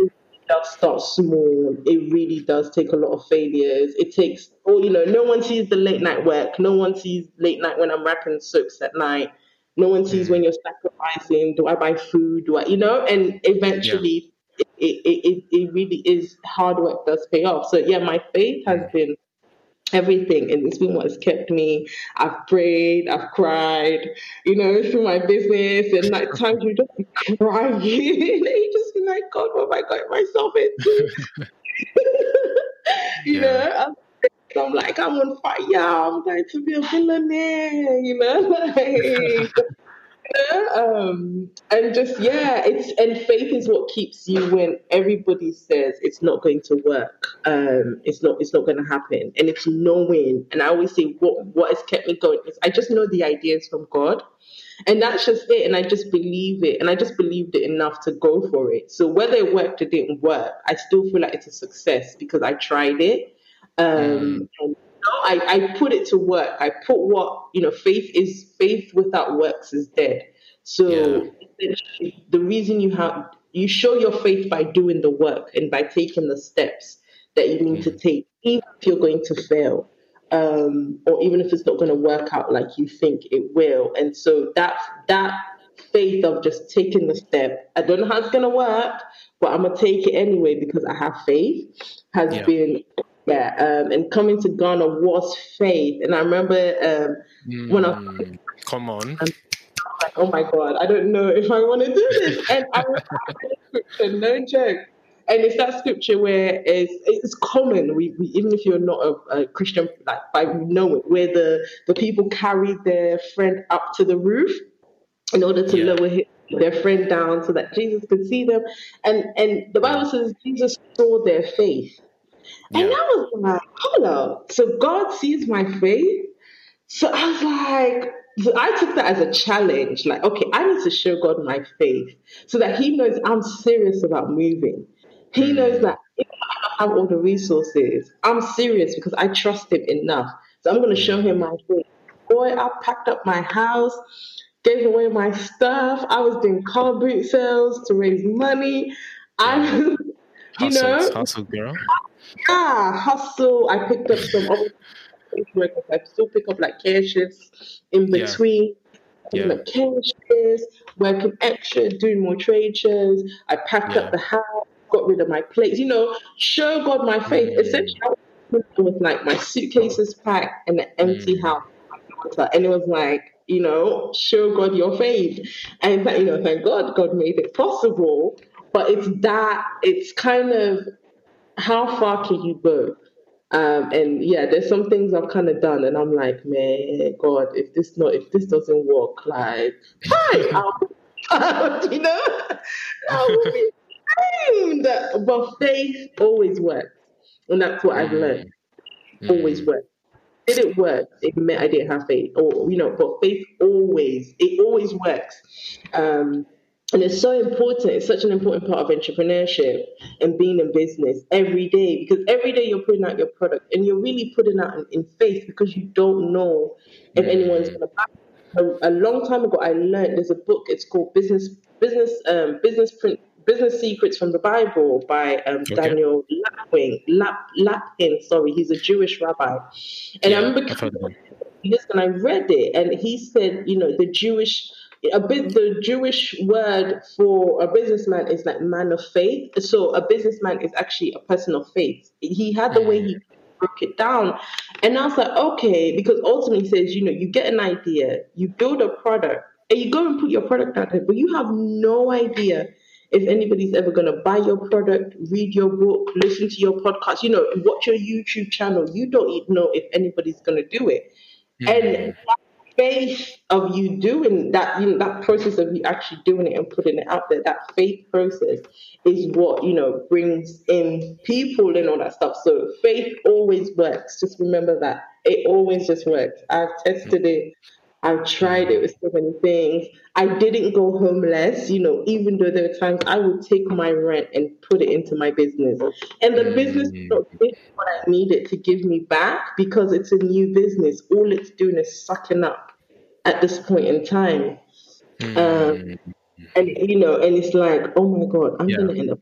Does start small. It really does take a lot of failures. It takes, oh, you know, no one sees the late night work. No one sees late night when I'm wrapping soaps at night. No one sees mm. when you're sacrificing. Do I buy food? Do I, you know? And eventually, yeah. it, it, it, it really is hard work does pay off. So yeah, my faith has mm. been everything and it's been what's kept me i've prayed i've cried you know through my business and like times you just crying just god what have i got myself into you yeah. know I'm, I'm like i'm on fire i'm going to be a billionaire you know like um, and just yeah, it's and faith is what keeps you when everybody says it's not going to work. Um, it's not it's not going to happen, and it's knowing. And I always say what what has kept me going is I just know the ideas from God, and that's just it. And I just believe it, and I just believed it enough to go for it. So whether it worked or didn't work, I still feel like it's a success because I tried it. Um, mm. I, I put it to work. I put what, you know, faith is faith without works is dead. So yeah. the reason you have you show your faith by doing the work and by taking the steps. that you need to mm. take, even if you're going to fail. Um, or even if it's not going to work out like you think it will. And so that that faith of just taking the step. I don't know how it's going to work, but I'm gonna take it anyway because I have faith. Has yeah. been yeah, um, and coming to Ghana was faith. And I remember um, mm, when I mm, come on. Um, like, oh my god, I don't know if I want to do this. And I was no joke. And it's that scripture where it's, it's common. We, we, even if you're not a, a Christian, like I know it, where the, the people carry their friend up to the roof in order to yeah. lower their friend down so that Jesus could see them. And and the Bible says Jesus saw their faith. Yeah. And I was like, hold up. So God sees my faith. So I was like, so I took that as a challenge. Like, okay, I need to show God my faith so that He knows I'm serious about moving. He mm. knows that if I don't have all the resources, I'm serious because I trust Him enough. So I'm going to show Him my faith. Boy, I packed up my house gave away my stuff. I was doing car boot sales to raise money. I, you hustle, know, hustle girl. Yeah, hustle. I picked up some other work. I still pick up like care shifts in between. Yeah. Like care shifts, working extra, doing more trade shows. I packed yeah. up the house, got rid of my plates. You know, show God my faith. Mm. Essentially, I was with like my suitcases packed and an empty mm. house. And it was like, you know, show God your faith. And, you know, thank God God made it possible. But it's that, it's kind of how far can you go? Um, and yeah, there's some things I've kind of done, and I'm like, man, God, if this not, if this doesn't work, like, hi, you know, I will be ashamed. But faith always works, and that's what I've learned. Mm. Always works did it work? It meant I didn't have faith, or you know, but faith always it always works. Um, and it's so important. It's such an important part of entrepreneurship and being in business every day because every day you're putting out your product and you're really putting out in, in faith because you don't know if anyone's going to buy. A, a long time ago, I learned there's a book. It's called Business Business um, Business Print Business Secrets from the Bible by um, okay. Daniel Lapwing, Lap, Lapin, sorry, he's a Jewish rabbi. And yeah, I remember and I read it, and he said, you know, the Jewish, a bit, the Jewish word for a businessman is like man of faith. So a businessman is actually a person of faith. He had the way he mm. broke it down. And I was like, okay, because ultimately says, you know, you get an idea, you build a product, and you go and put your product out there, but you have no idea if anybody's ever going to buy your product, read your book, listen to your podcast, you know, watch your YouTube channel, you don't even know if anybody's going to do it. Mm-hmm. And that faith of you doing that, you know, that process of you actually doing it and putting it out there, that faith process is what, you know, brings in people and all that stuff. So faith always works. Just remember that. It always just works. I've tested it. I've tried it with so many things. I didn't go homeless, you know, even though there were times I would take my rent and put it into my business. And the business is not what I needed to give me back because it's a new business. All it's doing is sucking up at this point in time. Um, and, you know, and it's like, oh my God, I'm yeah. going to end up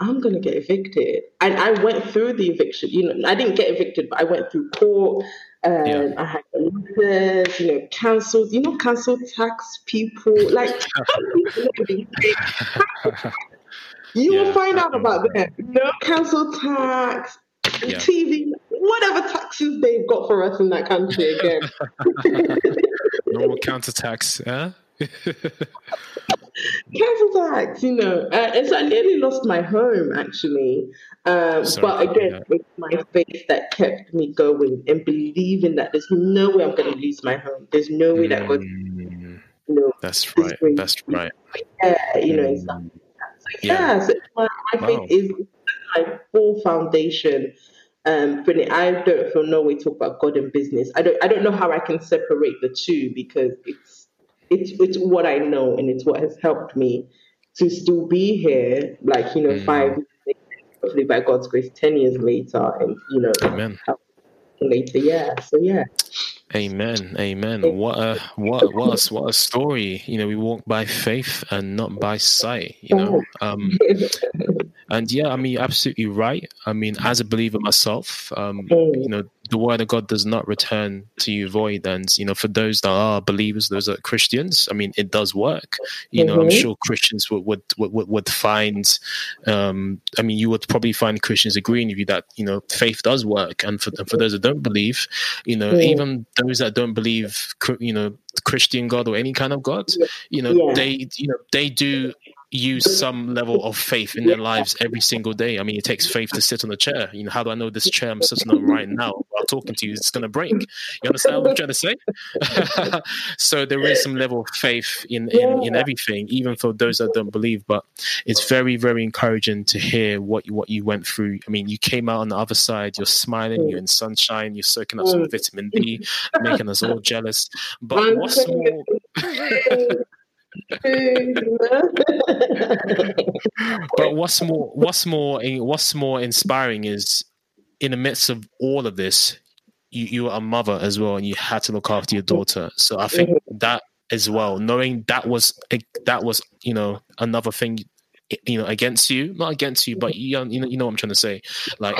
I'm gonna get evicted. And I went through the eviction. You know, I didn't get evicted, but I went through court. Um, yeah. I had letters, you know, cancelled. You know, council tax people. Like, you yeah, will find out about that. No council tax, yeah. TV, whatever taxes they've got for us in that country again. Normal counter tax, yeah. Tax, you know. Uh, and so I nearly lost my home actually. Um, but again, it's my faith that kept me going and believing that there's no way I'm going to lose my home. There's no way that goes. You know, That's right. That's right. Yeah, you know. So, yeah, yeah so my, my wow. faith is my full foundation. Um, but I don't feel no way to talk about God and business. I don't. I don't know how I can separate the two because it's it's it's what I know and it's what has helped me to still be here, like, you know, mm. five hopefully by God's grace, ten years later and you know Amen. later, yeah. So yeah. Amen. Amen. What a what what a, what a story. You know, we walk by faith and not by sight. You know, um, And yeah, I mean, you're absolutely right. I mean, as a believer myself, um, you know, the word of God does not return to you void. And, you know, for those that are believers, those are Christians, I mean, it does work. You mm-hmm. know, I'm mm-hmm. sure Christians would, would, would, would find, um, I mean, you would probably find Christians agreeing with you that, you know, faith does work. And for, and for those that don't believe, you know, mm. even those that don't believe, you know, Christian God or any kind of God, you know, yeah. they, you know, they do use some level of faith in their lives every single day. I mean, it takes faith to sit on a chair. You know, how do I know this chair I'm sitting on right now while talking to you is going to break? You understand what I'm trying to say? so there is some level of faith in, in, in everything, even for those that don't believe. But it's very, very encouraging to hear what you, what you went through. I mean, you came out on the other side. You're smiling. You're in sunshine. You're soaking up some vitamin D, making us all jealous. But what's more? but what's more what's more what's more inspiring is in the midst of all of this you, you are a mother as well and you had to look after your daughter. So i think mm-hmm. that as well knowing that was eh, that was you know another thing you know against you not against you but you, you know you know what i'm trying to say. Like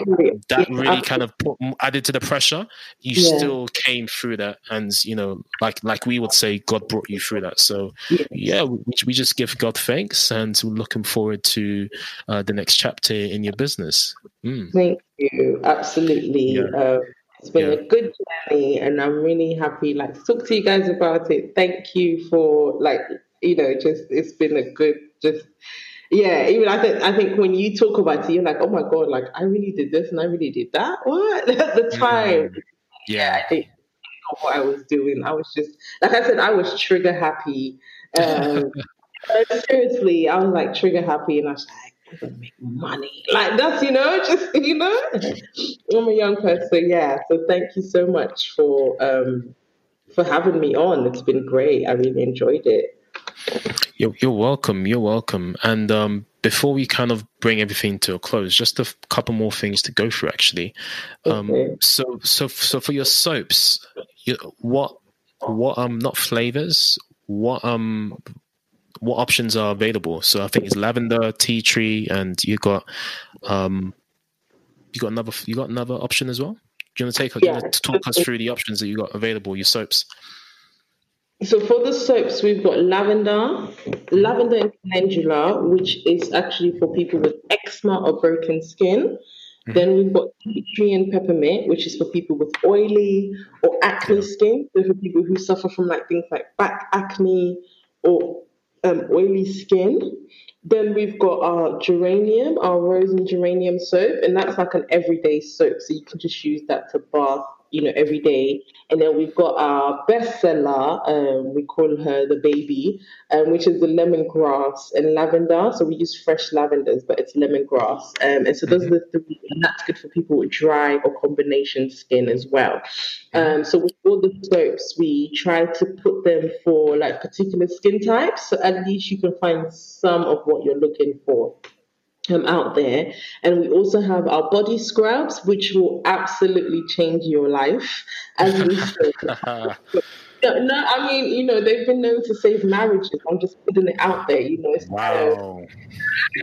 that really kind of put, added to the pressure. You yeah. still came through that and you know like like we would say god brought you through that. So yeah. we, we just give god thanks and we're looking forward to uh, the next chapter in your business. Mm. thank you. Absolutely. Yeah. uh, it's been yeah. a good journey and i'm really happy like to talk to you guys about it. Thank you for like you know just it's been a good just yeah, even I think I think when you talk about it, you're like, oh my god, like I really did this and I really did that. What at the mm-hmm. time? Mm. Yeah, I think what I was doing. I was just like I said, I was trigger happy. Um, seriously, I was like trigger happy, and I was like. I'm gonna make money like that's you know just you know I'm a young person yeah so thank you so much for um for having me on it's been great I really enjoyed it you're, you're welcome. You're welcome. And um, before we kind of bring everything to a close, just a couple more things to go through. Actually, um, okay. so so so for your soaps, you, what what um not flavors, what um what options are available? So I think it's lavender, tea tree, and you got um you got another you got another option as well. Do you want to take yeah. to talk us through the options that you got available? Your soaps. So for the soaps, we've got lavender, lavender and calendula, which is actually for people with eczema or broken skin. Mm-hmm. Then we've got tea tree and peppermint, which is for people with oily or acne skin. So for people who suffer from like things like back acne or um, oily skin. Then we've got our geranium, our rose and geranium soap, and that's like an everyday soap. So you can just use that to bath you know, every day. And then we've got our bestseller, um, we call her the baby, um, which is the lemongrass and lavender. So we use fresh lavenders, but it's lemongrass. Um, and so those mm-hmm. are the three, and that's good for people with dry or combination skin as well. Um, so with all the soaps, we try to put them for like particular skin types. So at least you can find some of what you're looking for um, out there. And we also have our body scrubs, which will absolutely change your life. As we no, no, I mean, you know, they've been known to save marriages. I'm just putting it out there, you know. Wow.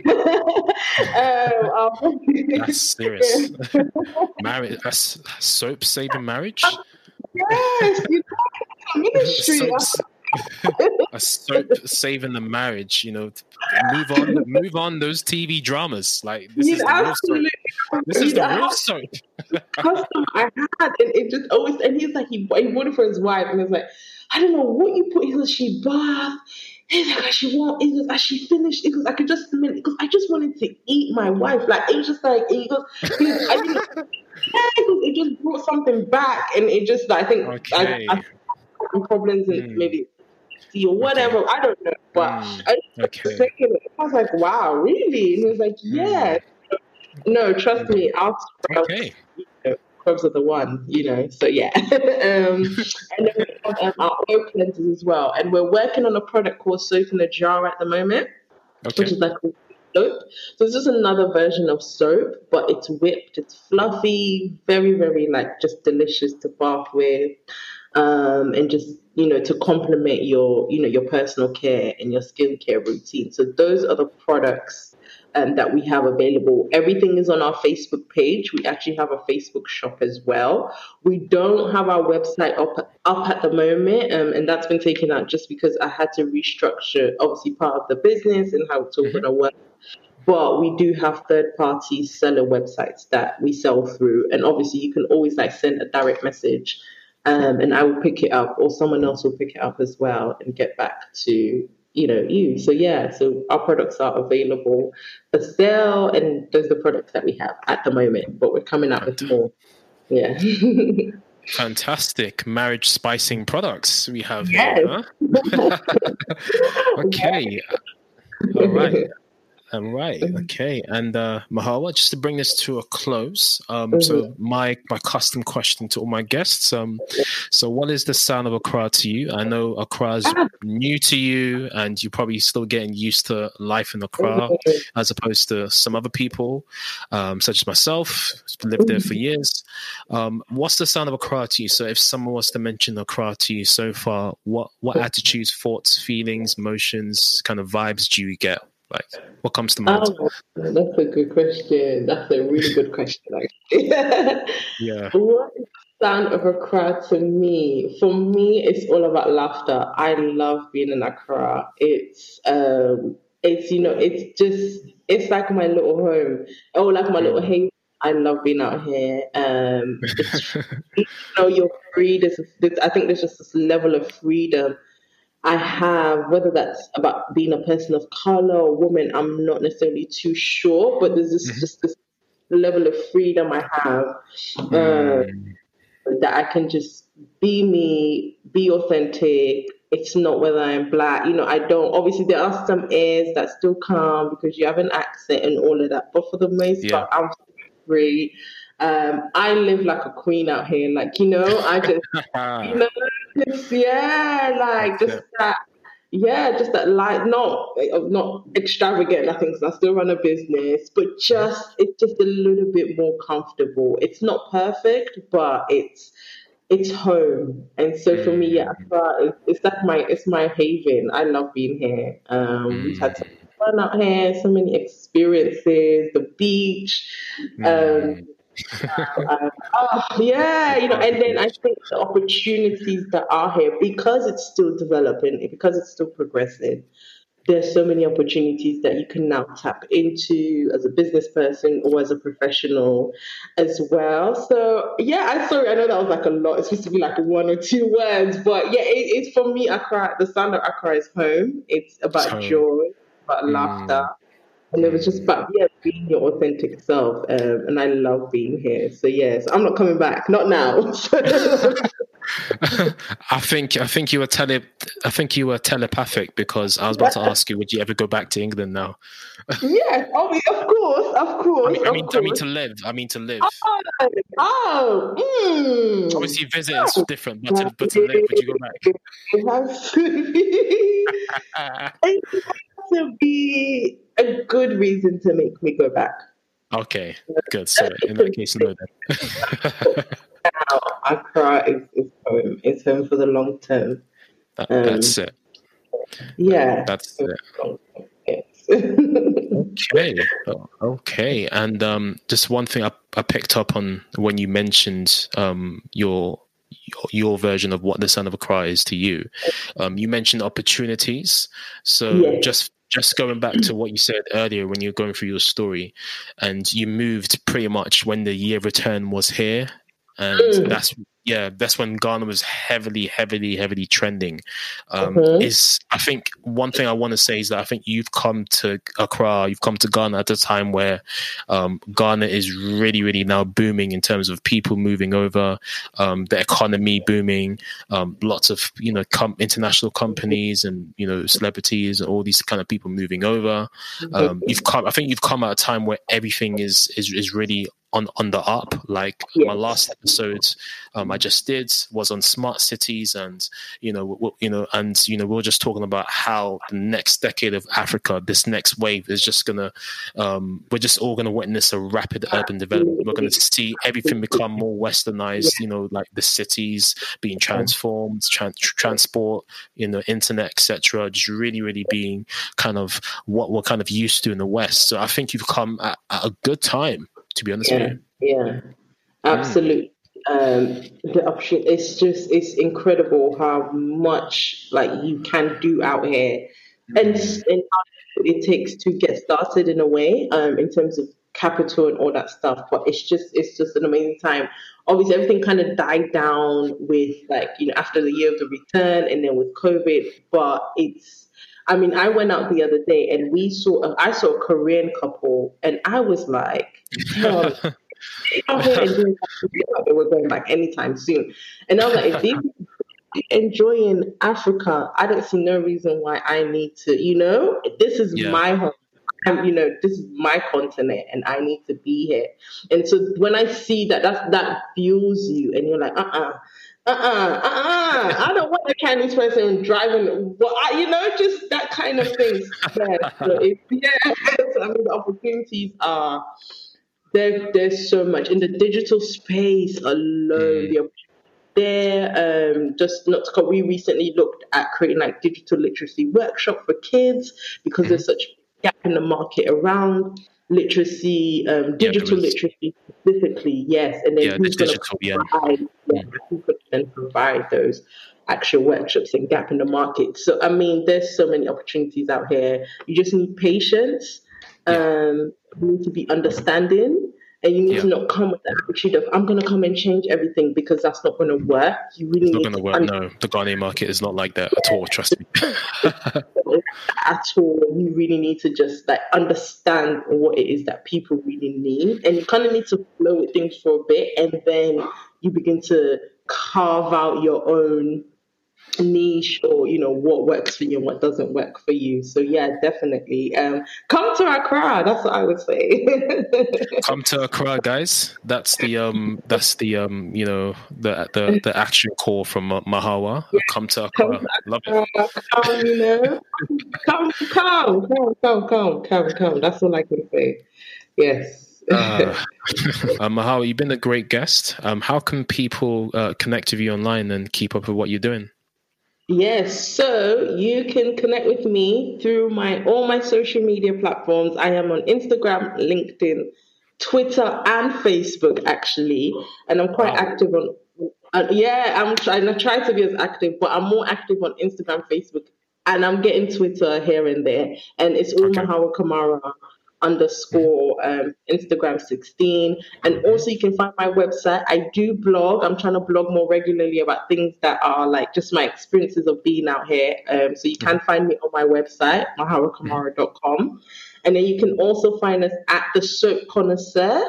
um, that's serious. marriage, that's soap saving marriage? Yes, you know, ministry a soap saving the marriage. You know, move on, move on those TV dramas. Like this He's is the real soap. This is the real soap. custom I had, and it just always. And he's like, he, he bought it for his wife, and he's like, I don't know what you put. He goes, she bath. He's like, I should want. He goes, I should finish. Goes, I could just. Because I just wanted to eat my wife. Like it was just like he goes, he goes I didn't. Yeah, it just brought something back, and it just. I think okay. I, I problems and mm. maybe or whatever. Okay. I don't know. But mm, I, okay. I was like, wow, really? And he was like, yeah. Mm. No, trust me, I'll scrub. okay. You know, are the one, you know. So yeah. um, and then we have um, our oil cleansers as well. And we're working on a product called Soap in a Jar at the moment, okay. which is like soap. So it's just another version of soap, but it's whipped, it's fluffy, very, very like just delicious to bath with um, and just you know to complement your you know your personal care and your skincare routine. So those are the products um, that we have available. Everything is on our Facebook page. We actually have a Facebook shop as well. We don't have our website up up at the moment, um, and that's been taken out just because I had to restructure, obviously, part of the business and how it's all mm-hmm. going to work. But we do have third party seller websites that we sell through, and obviously, you can always like send a direct message. Um, and I will pick it up, or someone else will pick it up as well and get back to you know you. So yeah so our products are available for sale and those are the products that we have at the moment but we're coming up with more. Yeah. Fantastic. Marriage spicing products we have yes. here huh? okay. All right all right. Okay. And uh, Mahawa, just to bring this to a close, um, mm-hmm. so my my custom question to all my guests. Um, so what is the sound of Accra to you? I know Accra is ah. new to you, and you're probably still getting used to life in Accra, mm-hmm. as opposed to some other people, um, such as myself, who's lived there for mm-hmm. years. Um, what's the sound of Accra to you? So if someone was to mention Accra to you so far, what what attitudes, thoughts, feelings, emotions, kind of vibes do you get? Like, what comes to mind? Oh, that's a good question. That's a really good question, actually. yeah. What is the sound of a Accra to me? For me, it's all about laughter. I love being in a Accra. It's um, it's you know, it's just it's like my little home. Oh, like my little haven. I love being out here. Um, you know, you're free. There's, there's, I think there's just this level of freedom I have, whether that's about being a person of color or woman, I'm not necessarily too sure, but there's this, mm-hmm. just this level of freedom I have uh, mm. that I can just be me, be authentic. It's not whether I'm black, you know, I don't, obviously, there are some airs that still come because you have an accent and all of that, but for the most yeah. part, I'm free. Um, I live like a queen out here. Like, you know, I just, you know, just, yeah, like just that, yeah, just that light, not not extravagant, nothing, because I still run a business, but just, it's just a little bit more comfortable. It's not perfect, but it's, it's home. And so for me, yeah, mm. it's like my, it's my haven. I love being here. Um, we've had some fun out here, so many experiences, the beach, um, mm uh, oh, yeah, you know, and then I think the opportunities that are here because it's still developing, because it's still progressing. There's so many opportunities that you can now tap into as a business person or as a professional as well. So yeah, I'm sorry, I know that was like a lot. It's supposed to be like one or two words, but yeah, it, it's for me. Accra, the sound of Accra is home. It's about joy, about mm. laughter, and it was just about yeah being your authentic self um, and i love being here so yes i'm not coming back not now I think I think you were tele I think you were telepathic because I was about to ask you, would you ever go back to England now? yes, I mean, of course, of course. I mean, I mean, I mean, to live. I mean to live. Oh, oh mm. obviously, visit is oh. different, but to, but to live, would you go back? To be. it has to be a good reason to make me go back. Okay, good. So in that case, no then. now, Accra is, is home. It's home for the long term. That, um, that's it. Yeah. That's it. okay. Okay. And um, just one thing I, I picked up on when you mentioned um, your your version of what the sound of Accra is to you. Um, you mentioned opportunities. So yes. just just going back to what you said earlier when you were going through your story, and you moved pretty much when the year return was here, and mm. that's yeah, that's when Ghana was heavily, heavily, heavily trending. Um, mm-hmm. Is I think one thing I want to say is that I think you've come to Accra, you've come to Ghana at a time where um, Ghana is really, really now booming in terms of people moving over, um, the economy booming, um, lots of you know com- international companies and you know celebrities and all these kind of people moving over. Mm-hmm. Um, you've come, I think you've come at a time where everything is is is really on on the up. Like yes. my last episode, um, I just did was on smart cities, and you know, we, you know, and you know, we are just talking about how the next decade of Africa, this next wave, is just gonna, um, we're just all gonna witness a rapid urban development. We're gonna see everything become more westernized. You know, like the cities being transformed, trans- transport, you know, internet, etc. Just really, really being kind of what we're kind of used to in the West. So I think you've come at, at a good time to be honest yeah, with you. Yeah, absolutely. Mm. Um, the option it's just it's incredible how much like you can do out here, mm. and, and how it takes to get started in a way um, in terms of capital and all that stuff. But it's just it's just an amazing time. Obviously, everything kind of died down with like you know after the year of the return and then with COVID. But it's I mean, I went out the other day and we saw, I saw a Korean couple, and I was like, oh, we're going back anytime soon. And I was like, if these enjoying Africa, I don't see no reason why I need to, you know, this is yeah. my home. I'm, you know, this is my continent and I need to be here. And so when I see that, that's, that fuels you and you're like, uh-uh, uh-uh, uh-uh. I don't want a Chinese person driving. Well, I, you know, just that kind of thing. Yeah, so I mean, the opportunities are there. There's so much in the digital space alone. Mm. The there, um, just not to. We recently looked at creating like digital literacy workshop for kids because there's such gap in the market around literacy, um, digital yeah, literacy specifically, yes, and then yeah, who's going to provide, yeah. yeah, could then provide those actual workshops and gap in the market. So I mean, there's so many opportunities out here. You just need patience. Um, you need to be understanding and you need yeah. to not come with the attitude of I'm going to come and change everything because that's not going to work. You really it's not going to work. No, the Ghanaian market is not like that at all. Trust me. at all, you really need to just like understand what it is that people really need, and you kind of need to flow with things for a bit, and then you begin to carve out your own niche or you know what works for you and what doesn't work for you. So yeah definitely. Um come to Accra that's what I would say. Come to Accra guys. That's the um that's the um you know the the the action call from Mahawa. Yeah. come to Accra. Come love it. Come you know. Come come come come come come come. That's all I can say. Yes uh, uh, Mahawa, you've been a great guest. Um, how can people uh, connect with you online and keep up with what you're doing? Yes, so you can connect with me through my all my social media platforms. I am on Instagram, LinkedIn, Twitter, and Facebook actually, and I'm quite wow. active on. Uh, yeah, I'm trying. I try to be as active, but I'm more active on Instagram, Facebook, and I'm getting Twitter here and there. And it's all okay. Mahawa Kamara underscore um, Instagram 16. And also, you can find my website. I do blog. I'm trying to blog more regularly about things that are like just my experiences of being out here. Um, so you can find me on my website, mahawakamara.com. And then you can also find us at the Soap Connoisseur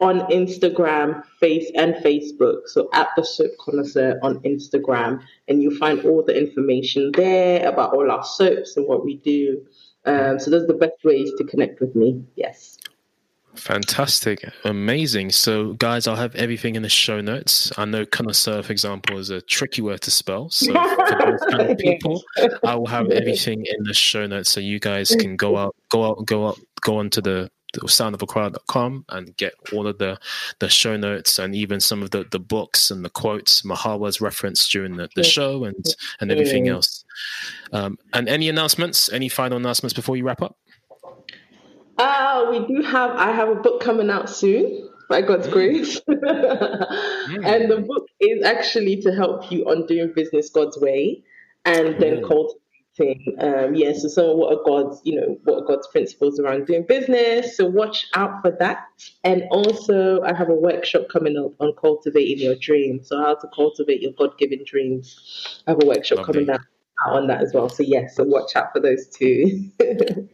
on Instagram, Face and Facebook. So at the Soap Connoisseur on Instagram, and you'll find all the information there about all our soaps and what we do. Um, so those are the best ways to connect with me. Yes. Fantastic. Amazing. So, guys, I'll have everything in the show notes. I know connoisseur, for example, is a tricky word to spell. So, for those kind of people, I will have everything in the show notes so you guys can go out, go out, go out, go onto the soundofaccra.com and get all of the, the show notes and even some of the, the books and the quotes Mahawa's referenced during the, the show and, and everything else. Um, and any announcements, any final announcements before you wrap up? Uh, we do have, I have a book coming out soon by God's mm. grace. mm. And the book is actually to help you on doing business God's way and then mm. cultivate thing. Um, yeah, so some of what are God's, you know, what are God's principles around doing business. So watch out for that. And also, I have a workshop coming up on cultivating your dreams. So how to cultivate your God-given dreams. I have a workshop Lovely. coming out on that as well. So yes, yeah, so watch out for those two.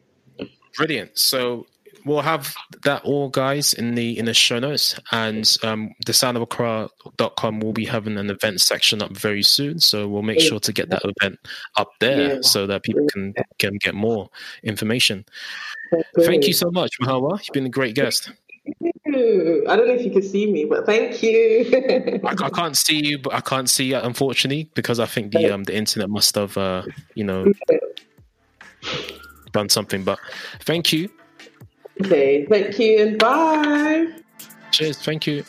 Brilliant. So we'll have that all guys in the in the show notes and um the sound of accra.com will be having an event section up very soon so we'll make sure to get that event up there yeah. so that people can can get more information thank you so much mahawa you've been a great guest. I don't know if you can see me, but thank you. I, I, can't see you, but I can't see you, unfortunately, because I think the um the internet must have uh you know done something. But thank you. Okay, thank you, and bye. Cheers. Thank you.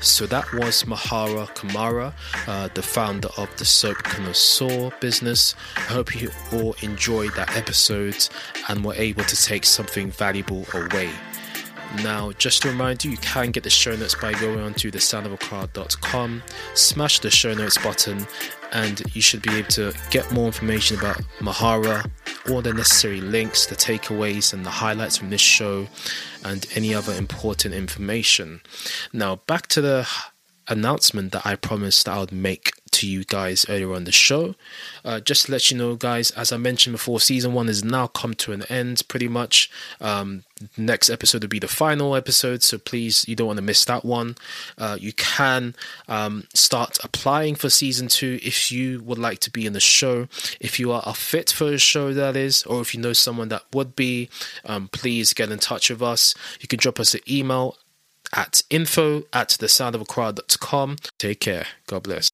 So that was Mahawa Kamara, uh, the founder of the Soap Connoisseur business. I hope you all enjoyed that episode and were able to take something valuable away. Now, just to remind you, you can get the show notes by going onto thesoundofaccra.com, smash the show notes button, and you should be able to get more information about Mahawa, all the necessary links, the takeaways, and the highlights from this show, and any other important information. Now, back to the announcement that I promised I would make to you guys earlier on the show. Uh, just to let you know, guys, as I mentioned before, season one has now come to an end pretty much. Um, next episode will be the final episode, so please, you don't want to miss that one. Uh, you can um, start applying for season two if you would like to be in the show. If you are a fit for the show, that is, or if you know someone that would be, um, please get in touch with us. You can drop us an email at info at thesoundofaccra.com. Take care. God bless.